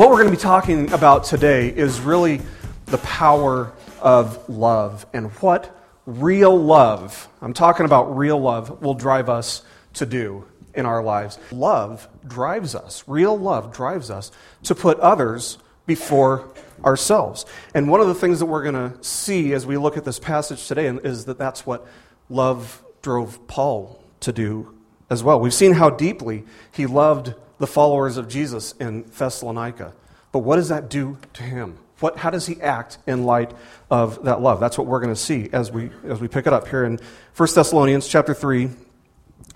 what we're going to be talking about today is really the power of love and what real love, I'm talking about real love, will drive us to do in our lives. Love drives us, real love drives us to put others before ourselves. And one of the things that we're going to see as we look at this passage today is that that's what love drove Paul to do as well. We've seen how deeply he loved the followers of Jesus in Thessalonica. But what does that do to him? What, how does he act in light of that love? That's what we're going to see as we, as we pick it up here in 1 Thessalonians chapter 3,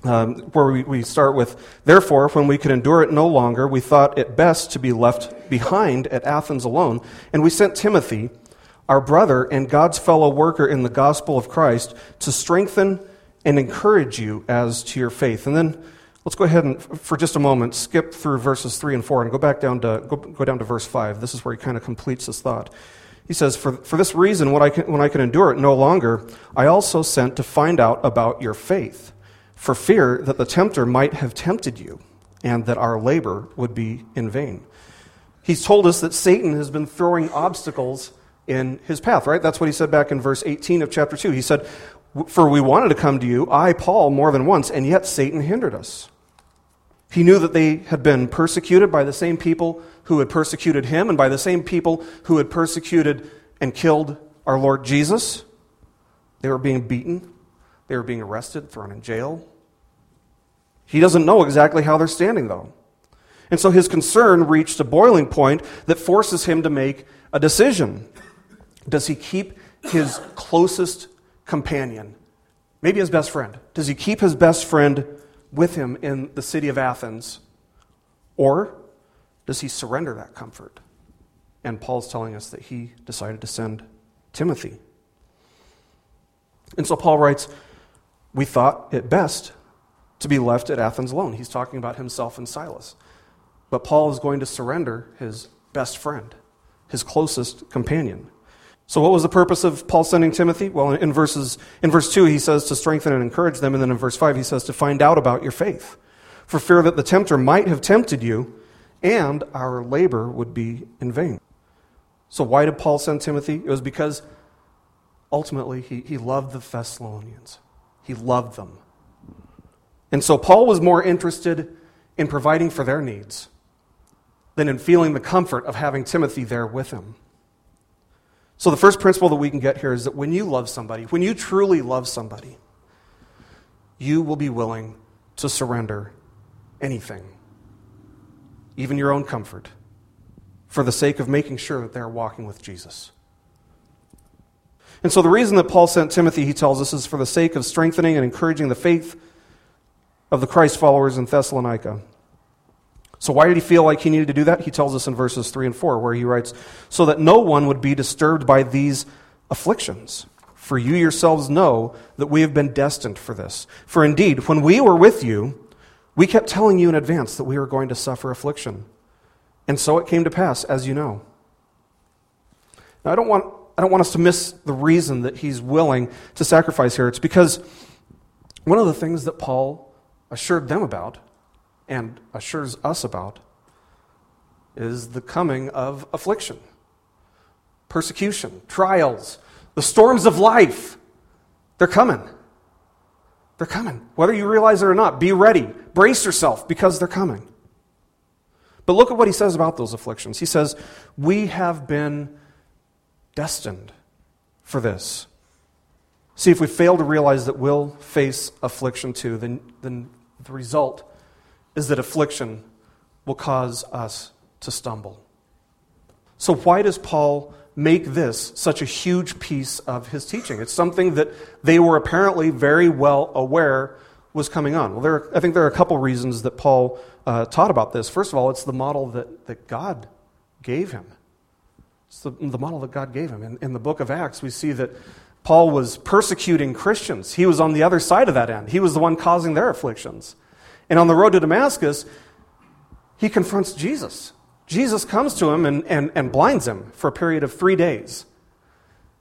um, where we, we start with, Therefore, when we could endure it no longer, we thought it best to be left behind at Athens alone, and we sent Timothy, our brother and God's fellow worker in the gospel of Christ, to strengthen and encourage you as to your faith. And then let's go ahead and, for just a moment, skip through verses 3 and 4 and go back down to, go, go down to verse 5. This is where he kind of completes his thought. He says, for, for this reason, when I, can, when I can endure it no longer, I also sent to find out about your faith for fear that the tempter might have tempted you and that our labor would be in vain. He's told us that Satan has been throwing obstacles in his path, right? That's what he said back in verse 18 of chapter 2. He said, For we wanted to come to you, I, Paul, more than once, and yet Satan hindered us. He knew that they had been persecuted by the same people who had persecuted him and by the same people who had persecuted and killed our Lord Jesus. They were being beaten, they were being arrested, thrown in jail, he doesn't know exactly how they're standing, though. And so his concern reached a boiling point that forces him to make a decision. Does he keep his closest companion, maybe his best friend? Does he keep his best friend with him in the city of Athens? Or does he surrender that comfort? And Paul's telling us that he decided to send Timothy. And so Paul writes, We thought it best to be left at Athens alone. He's talking about himself and Silas. But Paul is going to surrender his best friend, his closest companion. So what was the purpose of Paul sending Timothy? Well, in verses in verse 2 he says to strengthen and encourage them and then in verse 5 he says to find out about your faith for fear that the tempter might have tempted you and our labor would be in vain. So why did Paul send Timothy? It was because ultimately he, he loved the Thessalonians. He loved them. And so Paul was more interested in providing for their needs than in feeling the comfort of having Timothy there with him. So, the first principle that we can get here is that when you love somebody, when you truly love somebody, you will be willing to surrender anything, even your own comfort, for the sake of making sure that they're walking with Jesus. And so, the reason that Paul sent Timothy, he tells us, is for the sake of strengthening and encouraging the faith of the Christ followers in Thessalonica. So, why did he feel like he needed to do that? He tells us in verses 3 and 4, where he writes, So that no one would be disturbed by these afflictions. For you yourselves know that we have been destined for this. For indeed, when we were with you, we kept telling you in advance that we were going to suffer affliction. And so it came to pass, as you know. Now, I don't want, I don't want us to miss the reason that he's willing to sacrifice here. It's because one of the things that Paul assured them about and assures us about is the coming of affliction, persecution, trials, the storms of life. They're coming. They're coming. Whether you realize it or not, be ready. Brace yourself because they're coming. But look at what he says about those afflictions. He says, We have been destined for this. See, if we fail to realize that we'll face affliction too, then, then the result is that affliction will cause us to stumble. So, why does Paul make this such a huge piece of his teaching? It's something that they were apparently very well aware was coming on. Well, there are, I think there are a couple reasons that Paul uh, taught about this. First of all, it's the model that, that God gave him. It's the, the model that God gave him. In, in the book of Acts, we see that Paul was persecuting Christians. He was on the other side of that end. He was the one causing their afflictions. And on the road to Damascus, he confronts Jesus. Jesus comes to him and, and, and blinds him for a period of three days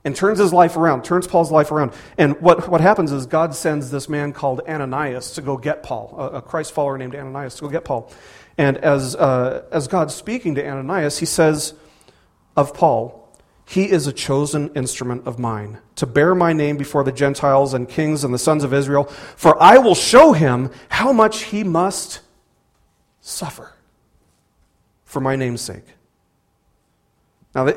and turns his life around, turns Paul's life around. And what, what happens is God sends this man called Ananias to go get Paul, a, a Christ follower named Ananias to go get Paul. And as, uh, as God's speaking to Ananias, he says of Paul, He is a chosen instrument of mine to bear my name before the Gentiles and kings and the sons of Israel, for I will show him how much he must suffer for my name's sake. Now,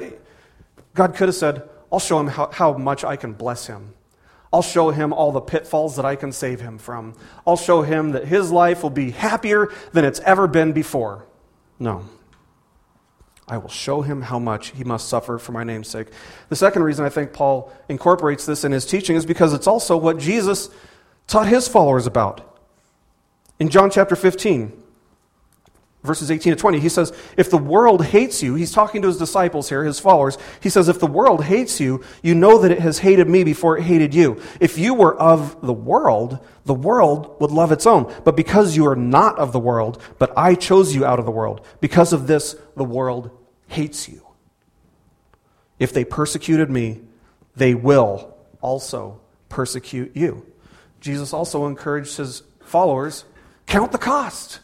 God could have said, I'll show him how, how much I can bless him. I'll show him all the pitfalls that I can save him from. I'll show him that his life will be happier than it's ever been before. No. I will show him how much he must suffer for my name's sake. The second reason I think Paul incorporates this in his teaching is because it's also what Jesus taught his followers about. In John chapter 15, verses 18 to 20, he says, If the world hates you, he's talking to his disciples here, his followers. He says, If the world hates you, you know that it has hated me before it hated you. If you were of the world, the world would love its own. But because you are not of the world, but I chose you out of the world, because of this, the world hates you. If they persecuted me, they will also persecute you. Jesus also encouraged his followers count the cost.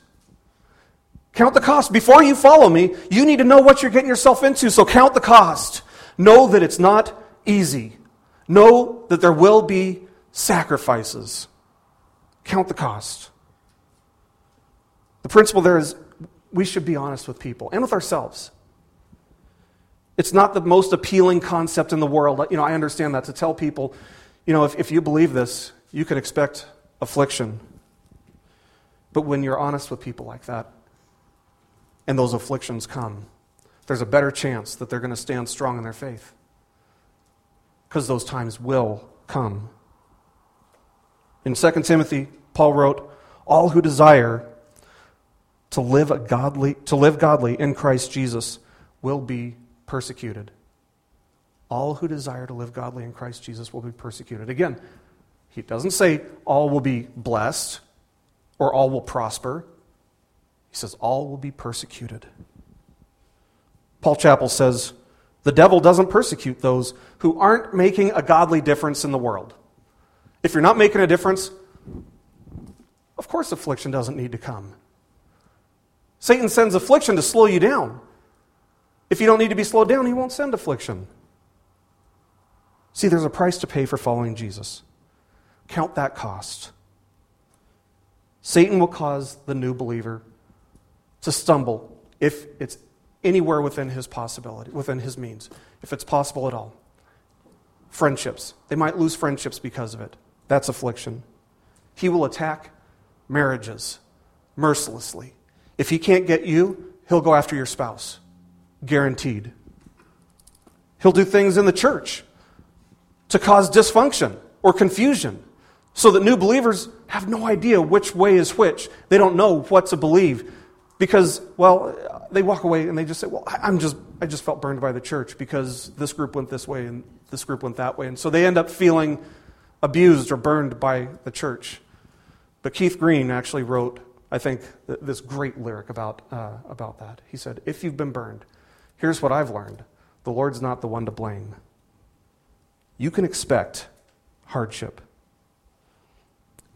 Count the cost. Before you follow me, you need to know what you're getting yourself into, so count the cost. Know that it's not easy. Know that there will be sacrifices. Count the cost. The principle there is we should be honest with people and with ourselves. It's not the most appealing concept in the world. You know, I understand that to tell people, you know, if, if you believe this, you can expect affliction. But when you're honest with people like that, and those afflictions come, there's a better chance that they're going to stand strong in their faith. Because those times will come. In 2 Timothy, Paul wrote, All who desire to live, a godly, to live godly in Christ Jesus will be persecuted. All who desire to live godly in Christ Jesus will be persecuted. Again, he doesn't say all will be blessed or all will prosper. He says, all will be persecuted. Paul Chappell says, the devil doesn't persecute those who aren't making a godly difference in the world. If you're not making a difference, of course affliction doesn't need to come. Satan sends affliction to slow you down. If you don't need to be slowed down, he won't send affliction. See, there's a price to pay for following Jesus. Count that cost. Satan will cause the new believer to stumble if it's anywhere within his possibility, within his means, if it's possible at all. Friendships. They might lose friendships because of it. That's affliction. He will attack marriages mercilessly. If he can't get you, he'll go after your spouse. Guaranteed. He'll do things in the church to cause dysfunction or confusion so that new believers have no idea which way is which. They don't know what to believe because, well, they walk away and they just say, well, I'm just, I just felt burned by the church because this group went this way and this group went that way. And so they end up feeling abused or burned by the church. But Keith Green actually wrote, I think, this great lyric about, uh, about that. He said, If you've been burned, here's what I've learned the Lord's not the one to blame. You can expect hardship.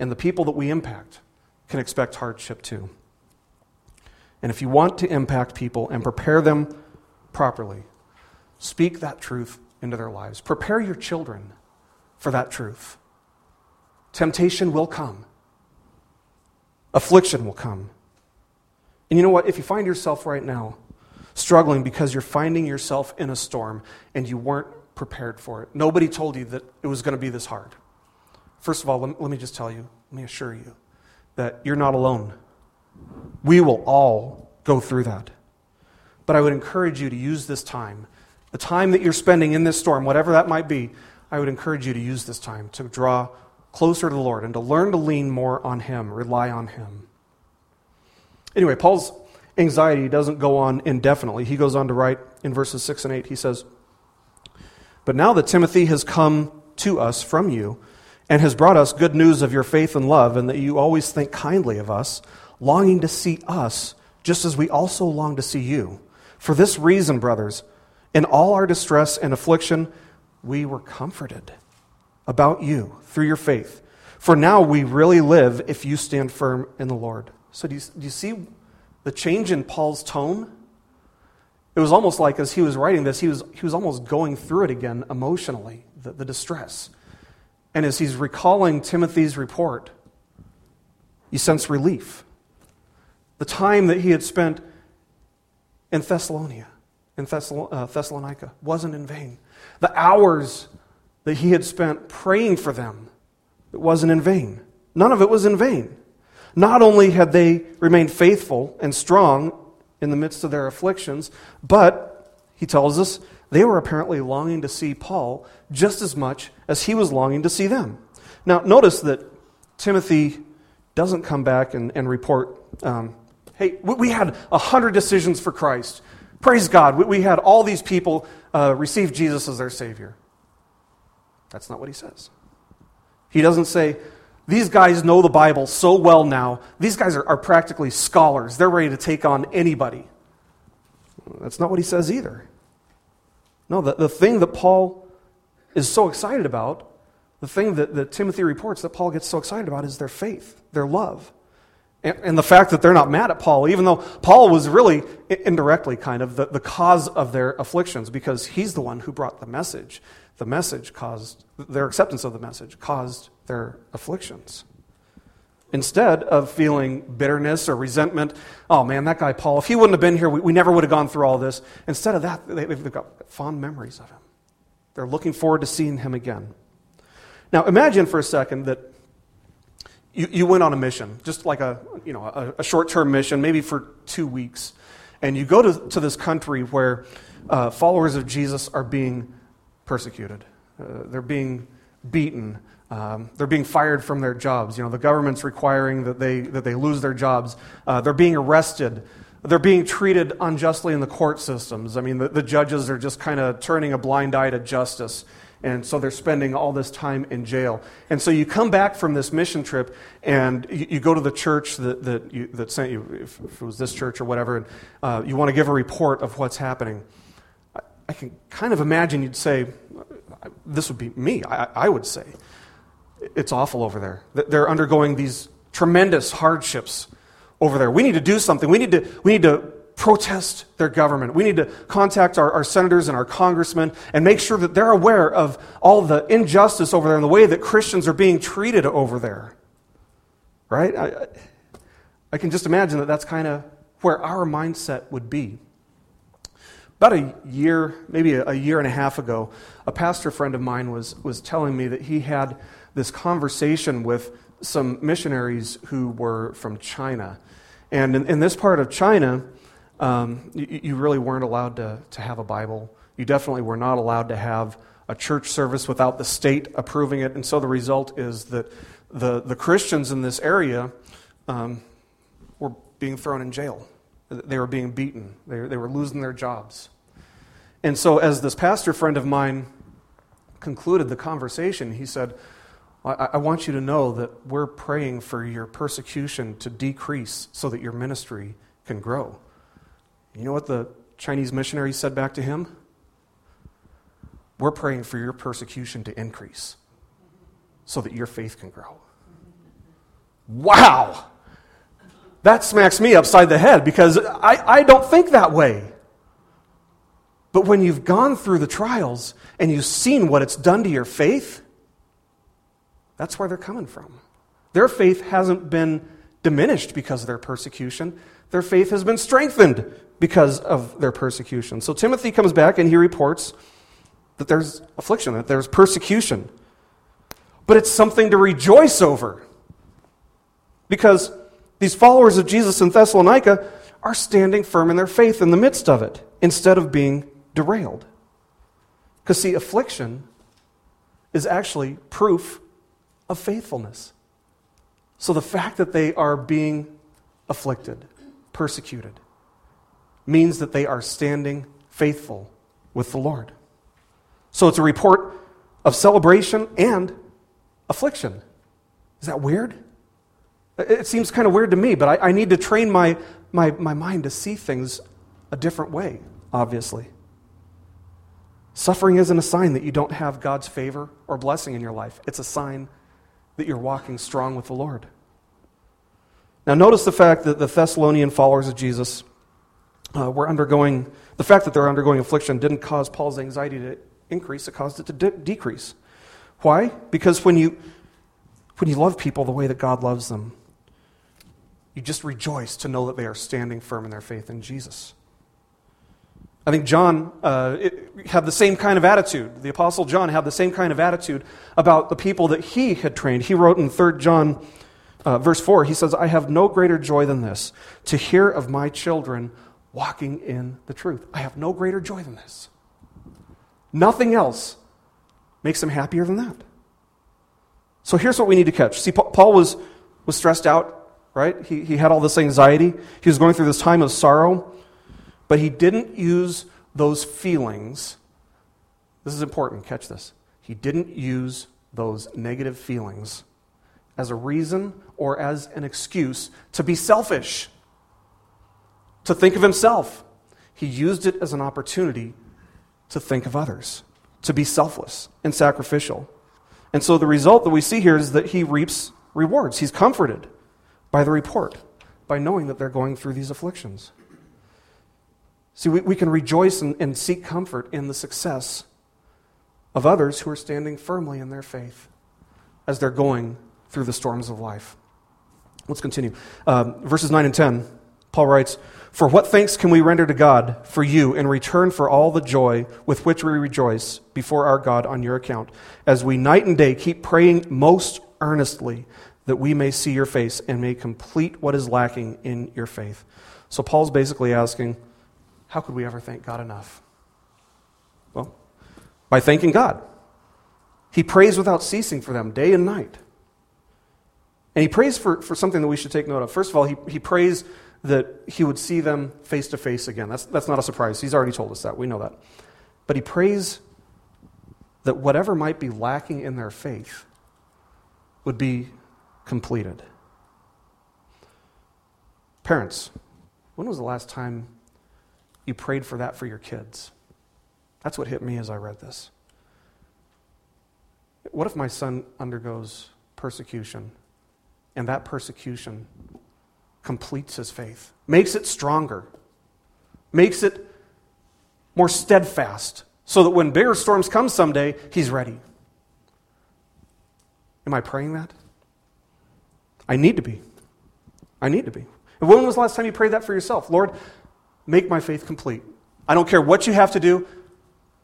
And the people that we impact can expect hardship too. And if you want to impact people and prepare them properly, speak that truth into their lives. Prepare your children for that truth. Temptation will come, affliction will come. And you know what? If you find yourself right now struggling because you're finding yourself in a storm and you weren't prepared for it, nobody told you that it was going to be this hard. First of all, let me just tell you, let me assure you that you're not alone. We will all go through that. But I would encourage you to use this time, the time that you're spending in this storm, whatever that might be, I would encourage you to use this time to draw closer to the Lord and to learn to lean more on Him, rely on Him. Anyway, Paul's anxiety doesn't go on indefinitely. He goes on to write in verses 6 and 8, he says, But now that Timothy has come to us from you and has brought us good news of your faith and love, and that you always think kindly of us, longing to see us, just as we also long to see you. For this reason, brothers, in all our distress and affliction, we were comforted about you through your faith. For now we really live if you stand firm in the Lord. So, do you, do you see the change in Paul's tone, it was almost like as he was writing this, he was, he was almost going through it again emotionally, the, the distress. And as he's recalling Timothy's report, you sense relief. The time that he had spent in Thessalonica, in uh, Thessalonica, wasn't in vain. The hours that he had spent praying for them, it wasn't in vain. None of it was in vain. Not only had they remained faithful and strong in the midst of their afflictions, but, he tells us, they were apparently longing to see Paul just as much as he was longing to see them. Now, notice that Timothy doesn't come back and, and report, um, hey, we had a hundred decisions for Christ. Praise God. We, had all these people uh, receive Jesus as their Savior. That's not what he says. He doesn't say, these guys know the Bible so well now. These guys are, are practically scholars. They're ready to take on anybody. That's not what he says either. No, the, the thing that Paul is so excited about, the thing that, that Timothy reports that Paul gets so excited about is their faith, their love. And, the fact that they're not mad at Paul, even though Paul was really indirectly kind of the, the cause of their afflictions, because he's the one who brought the message. The message caused, their acceptance of the message caused their afflictions. Instead of feeling bitterness or resentment, oh man, that guy Paul, if he wouldn't have been here, we, we never would have gone through all this. Instead of that, they, they've got fond memories of him. They're looking forward to seeing him again. Now, imagine for a second that you, you went on a mission, just like a, you know, a, a short term mission, maybe for two weeks, and you go to, to this country where uh, followers of Jesus are being persecuted, uh, they're being beaten, um, they're being fired from their jobs. You know, the government's requiring that they, that they lose their jobs. Uh, they're being arrested. They're being treated unjustly in the court systems. I mean, the, the judges are just kind of turning a blind eye to justice. And so they're spending all this time in jail. And so you come back from this mission trip and you, you go to the church that, that, you, that sent you, if, if, it was this church or whatever, and uh, you want to give a report of what's happening. I, I, can kind of imagine you'd say, this would be me, I, I would say it's awful over there. They're undergoing these tremendous hardships over there. We need to do something. We need to, we need to protest their government. We need to contact our, our senators and our congressmen and make sure that they're aware of all the injustice over there and the way that Christians are being treated over there. Right? I, I can just imagine that that's kind of where our mindset would be. About a year, maybe a, year and a half ago, a pastor friend of mine was, was telling me that he had this conversation with some missionaries who were from China. And in, in this part of China, um, you, you, really weren't allowed to, to have a Bible. You definitely were not allowed to have a church service without the state approving it. And so the result is that the, the Christians in this area um, were being thrown in jail. They were being beaten, they, they were losing their jobs. And so, as this pastor friend of mine concluded the conversation, he said, I, I want you to know that we're praying for your persecution to decrease so that your ministry can grow. You know what the Chinese missionary said back to him? We're praying for your persecution to increase so that your faith can grow. Wow! That smacks me upside the head because I, I don't think that way. But when you've gone through the trials and you've seen what it's done to your faith, that's where they're coming from. Their faith hasn't been diminished because of their persecution, their faith has been strengthened because of their persecution. So Timothy comes back and he reports that there's affliction, that there's persecution. But it's something to rejoice over. Because these followers of Jesus in Thessalonica are standing firm in their faith in the midst of it instead of being derailed. Because, see, affliction is actually proof of faithfulness. So the fact that they are being afflicted, persecuted, means that they are standing faithful with the Lord. So it's a report of celebration and affliction. Is that weird? It seems kind of weird to me, but I, I need to train my, my, my mind to see things a different way, obviously. Suffering isn't a sign that you don't have God's favor or blessing in your life, it's a sign that you're walking strong with the Lord. Now, notice the fact that the Thessalonian followers of Jesus uh, were undergoing, the fact that they're undergoing affliction didn't cause Paul's anxiety to increase, it caused it to de- decrease. Why? Because when you, when you love people the way that God loves them, you just rejoice to know that they are standing firm in their faith in Jesus. I think John uh, had the same kind of attitude. The Apostle John had the same kind of attitude about the people that he had trained. He wrote in 3 John, uh, verse 4, he says, I have no greater joy than this, to hear of my children walking in the truth. I have no greater joy than this. Nothing else makes him happier than that. So here's what we need to catch. See, Paul was, was stressed out, right? He, he had all this anxiety. He was going through this time of sorrow. But he didn't use those feelings. This is important, catch this. He didn't use those negative feelings as a reason or as an excuse to be selfish, to think of himself. He used it as an opportunity to think of others, to be selfless and sacrificial. And so the result that we see here is that he reaps rewards. He's comforted by the report, by knowing that they're going through these afflictions. See, we, we can rejoice and, and seek comfort in the success of others who are standing firmly in their faith as they're going through the storms of life. Let's continue. Um, verses 9 and 10, Paul writes, For what thanks can we render to God for you in return for all the joy with which we rejoice before our God on your account, as we night and day keep praying most earnestly that we may see your face and may complete what is lacking in your faith? So Paul's basically asking, how could we ever thank God enough? Well, by thanking God. He prays without ceasing for them day and night. And he prays for, for something that we should take note of. First of all, he, he prays that he would see them face to face again. That's, that's not a surprise. He's already told us that. We know that. But he prays that whatever might be lacking in their faith would be completed. Parents, when was the last time you prayed for that for your kids. That's what hit me as I read this. What if my son undergoes persecution and that persecution completes his faith, makes it stronger, makes it more steadfast, so that when bigger storms come someday, he's ready? Am I praying that? I need to be. I need to be. And when was the last time you prayed that for yourself? Lord, Make my faith complete. I don't care what you have to do,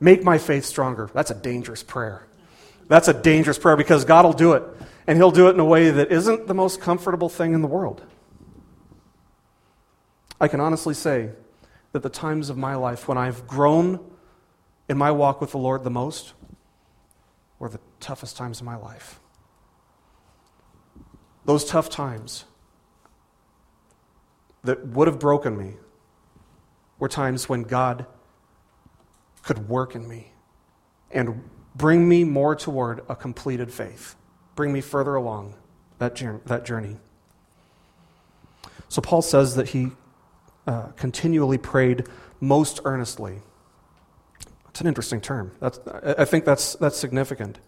make my faith stronger. That's a dangerous prayer. That's a dangerous prayer because God will do it. And He'll do it in a way that isn't the most comfortable thing in the world. I can honestly say that the times of my life when I've grown in my walk with the Lord the most were the toughest times of my life. Those tough times that would have broken me were times when God could work in me and bring me more toward a completed faith, bring me further along that journey. So Paul says that he uh, continually prayed most earnestly. It's an interesting term. That's, I think that's, that's significant.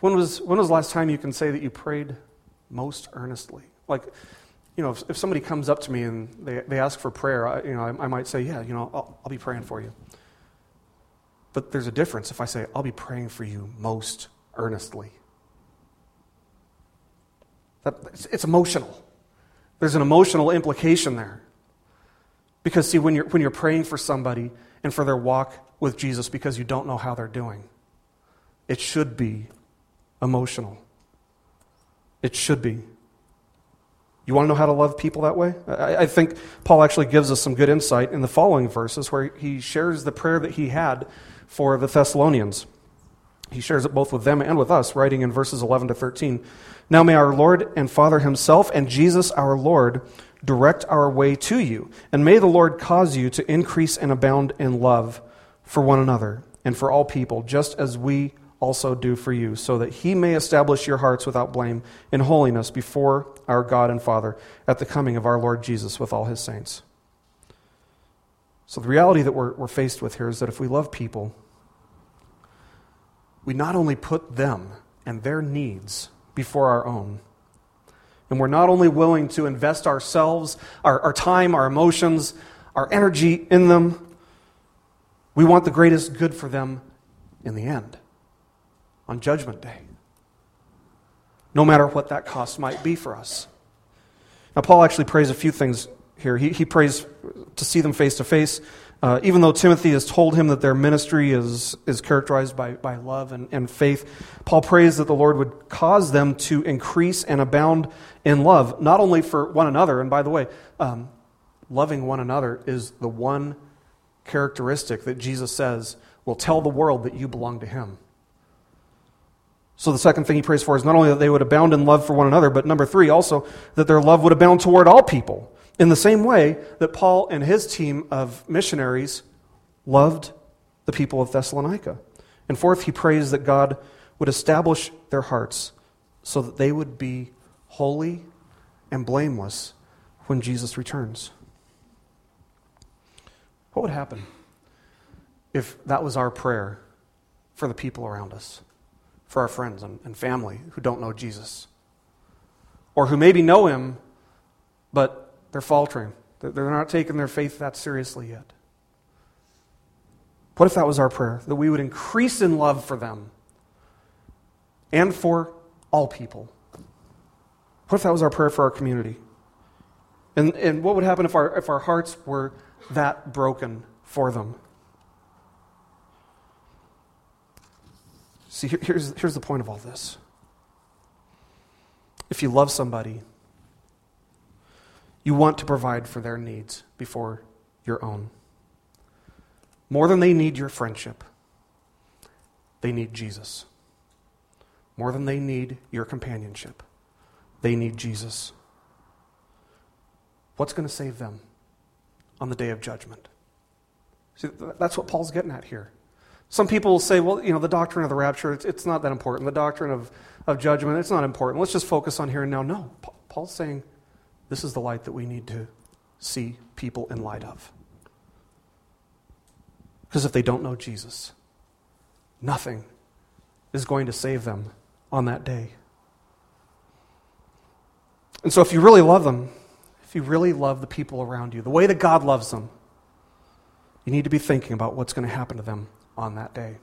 When was, when was the last time you can say that you prayed most earnestly? Like, you know, if, if, somebody comes up to me and they, they ask for prayer, I, you know, I, I might say, yeah, you know, I'll, I'll be praying for you. But there's a difference if I say, I'll be praying for you most earnestly. That, it's, it's emotional. There's an emotional implication there. Because, see, when you're, when you're praying for somebody and for their walk with Jesus because you don't know how they're doing, it should be emotional. It should be. You want to know how to love people that way? I, I, think Paul actually gives us some good insight in the following verses where he shares the prayer that he had for the Thessalonians. He shares it both with them and with us, writing in verses 11 to 13. Now may our Lord and Father himself and Jesus our Lord direct our way to you, and may the Lord cause you to increase and abound in love for one another and for all people, just as we also do for you, so that he may establish your hearts without blame in holiness before our God and Father at the coming of our Lord Jesus with all his saints. So, the reality that we're, we're faced with here is that if we love people, we not only put them and their needs before our own, and we're not only willing to invest ourselves, our, our time, our emotions, our energy in them, we want the greatest good for them in the end, on Judgment Day, no matter what that cost might be for us. Now, Paul actually prays a few things here. He, he prays to see them face to face. Uh, even though Timothy has told him that their ministry is, is characterized by, by love and, and faith, Paul prays that the Lord would cause them to increase and abound in love, not only for one another, and by the way, um, loving one another is the one characteristic that Jesus says will tell the world that you belong to him. So the second thing he prays for is not only that they would abound in love for one another, but number three, also that their love would abound toward all people in the same way that Paul and his team of missionaries loved the people of Thessalonica. And fourth, he prays that God would establish their hearts so that they would be holy and blameless when Jesus returns. What would happen if that was our prayer for the people around us, for our friends and, and family who don't know Jesus? Or who maybe know him, but they're faltering. They're not taking their faith that seriously yet. What if that was our prayer? That we would increase in love for them and for all people. What if that was our prayer for our community? And, and what would happen if our, if our hearts were that broken for them? See, here's, here's the point of all this. If you love somebody, you want to provide for their needs before your own. More than they need your friendship, they need Jesus. More than they need your companionship, they need Jesus. What's going to save them on the day of judgment? See, that's what Paul's getting at here. Some people will say, well, you know, the doctrine of the rapture, it's, it's not that important. The doctrine of, of judgment, it's not important. Let's just focus on here and now. No, Paul's saying, this is the light that we need to see people in light of. Because if they don't know Jesus, nothing is going to save them on that day. And so, if you really love them, if you really love the people around you, the way that God loves them, you need to be thinking about what's going to happen to them on that day.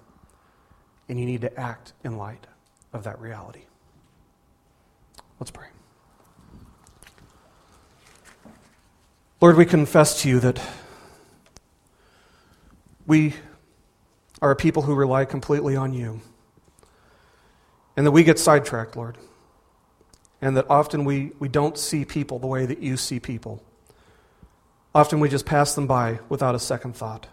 And you need to act in light of that reality. Let's pray. Lord, we confess to you that we are a people who rely completely on you. And that we get sidetracked, Lord. And that often we, we don't see people the way that you see people. Often we just pass them by without a second thought.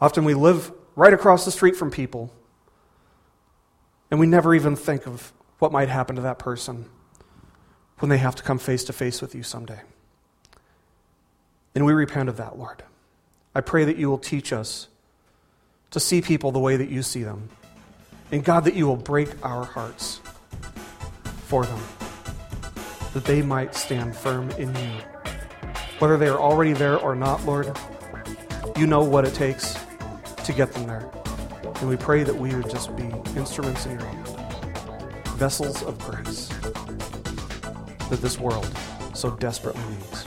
Often we live right across the street from people, and we never even think of what might happen to that person when they have to come face to face with you someday. And we repent of that, Lord. I pray that you will teach us to see people the way that you see them. And God, that you will break our hearts for them, that they might stand firm in you. Whether they are already there or not, Lord, you know what it takes to get them there. And we pray that we would just be instruments in your hand, vessels of grace that this world so desperately needs.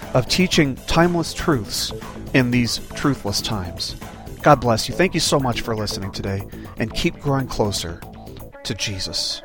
of teaching timeless truths in these truthless times. God bless you. Thank you so much for listening today, and keep growing closer to Jesus.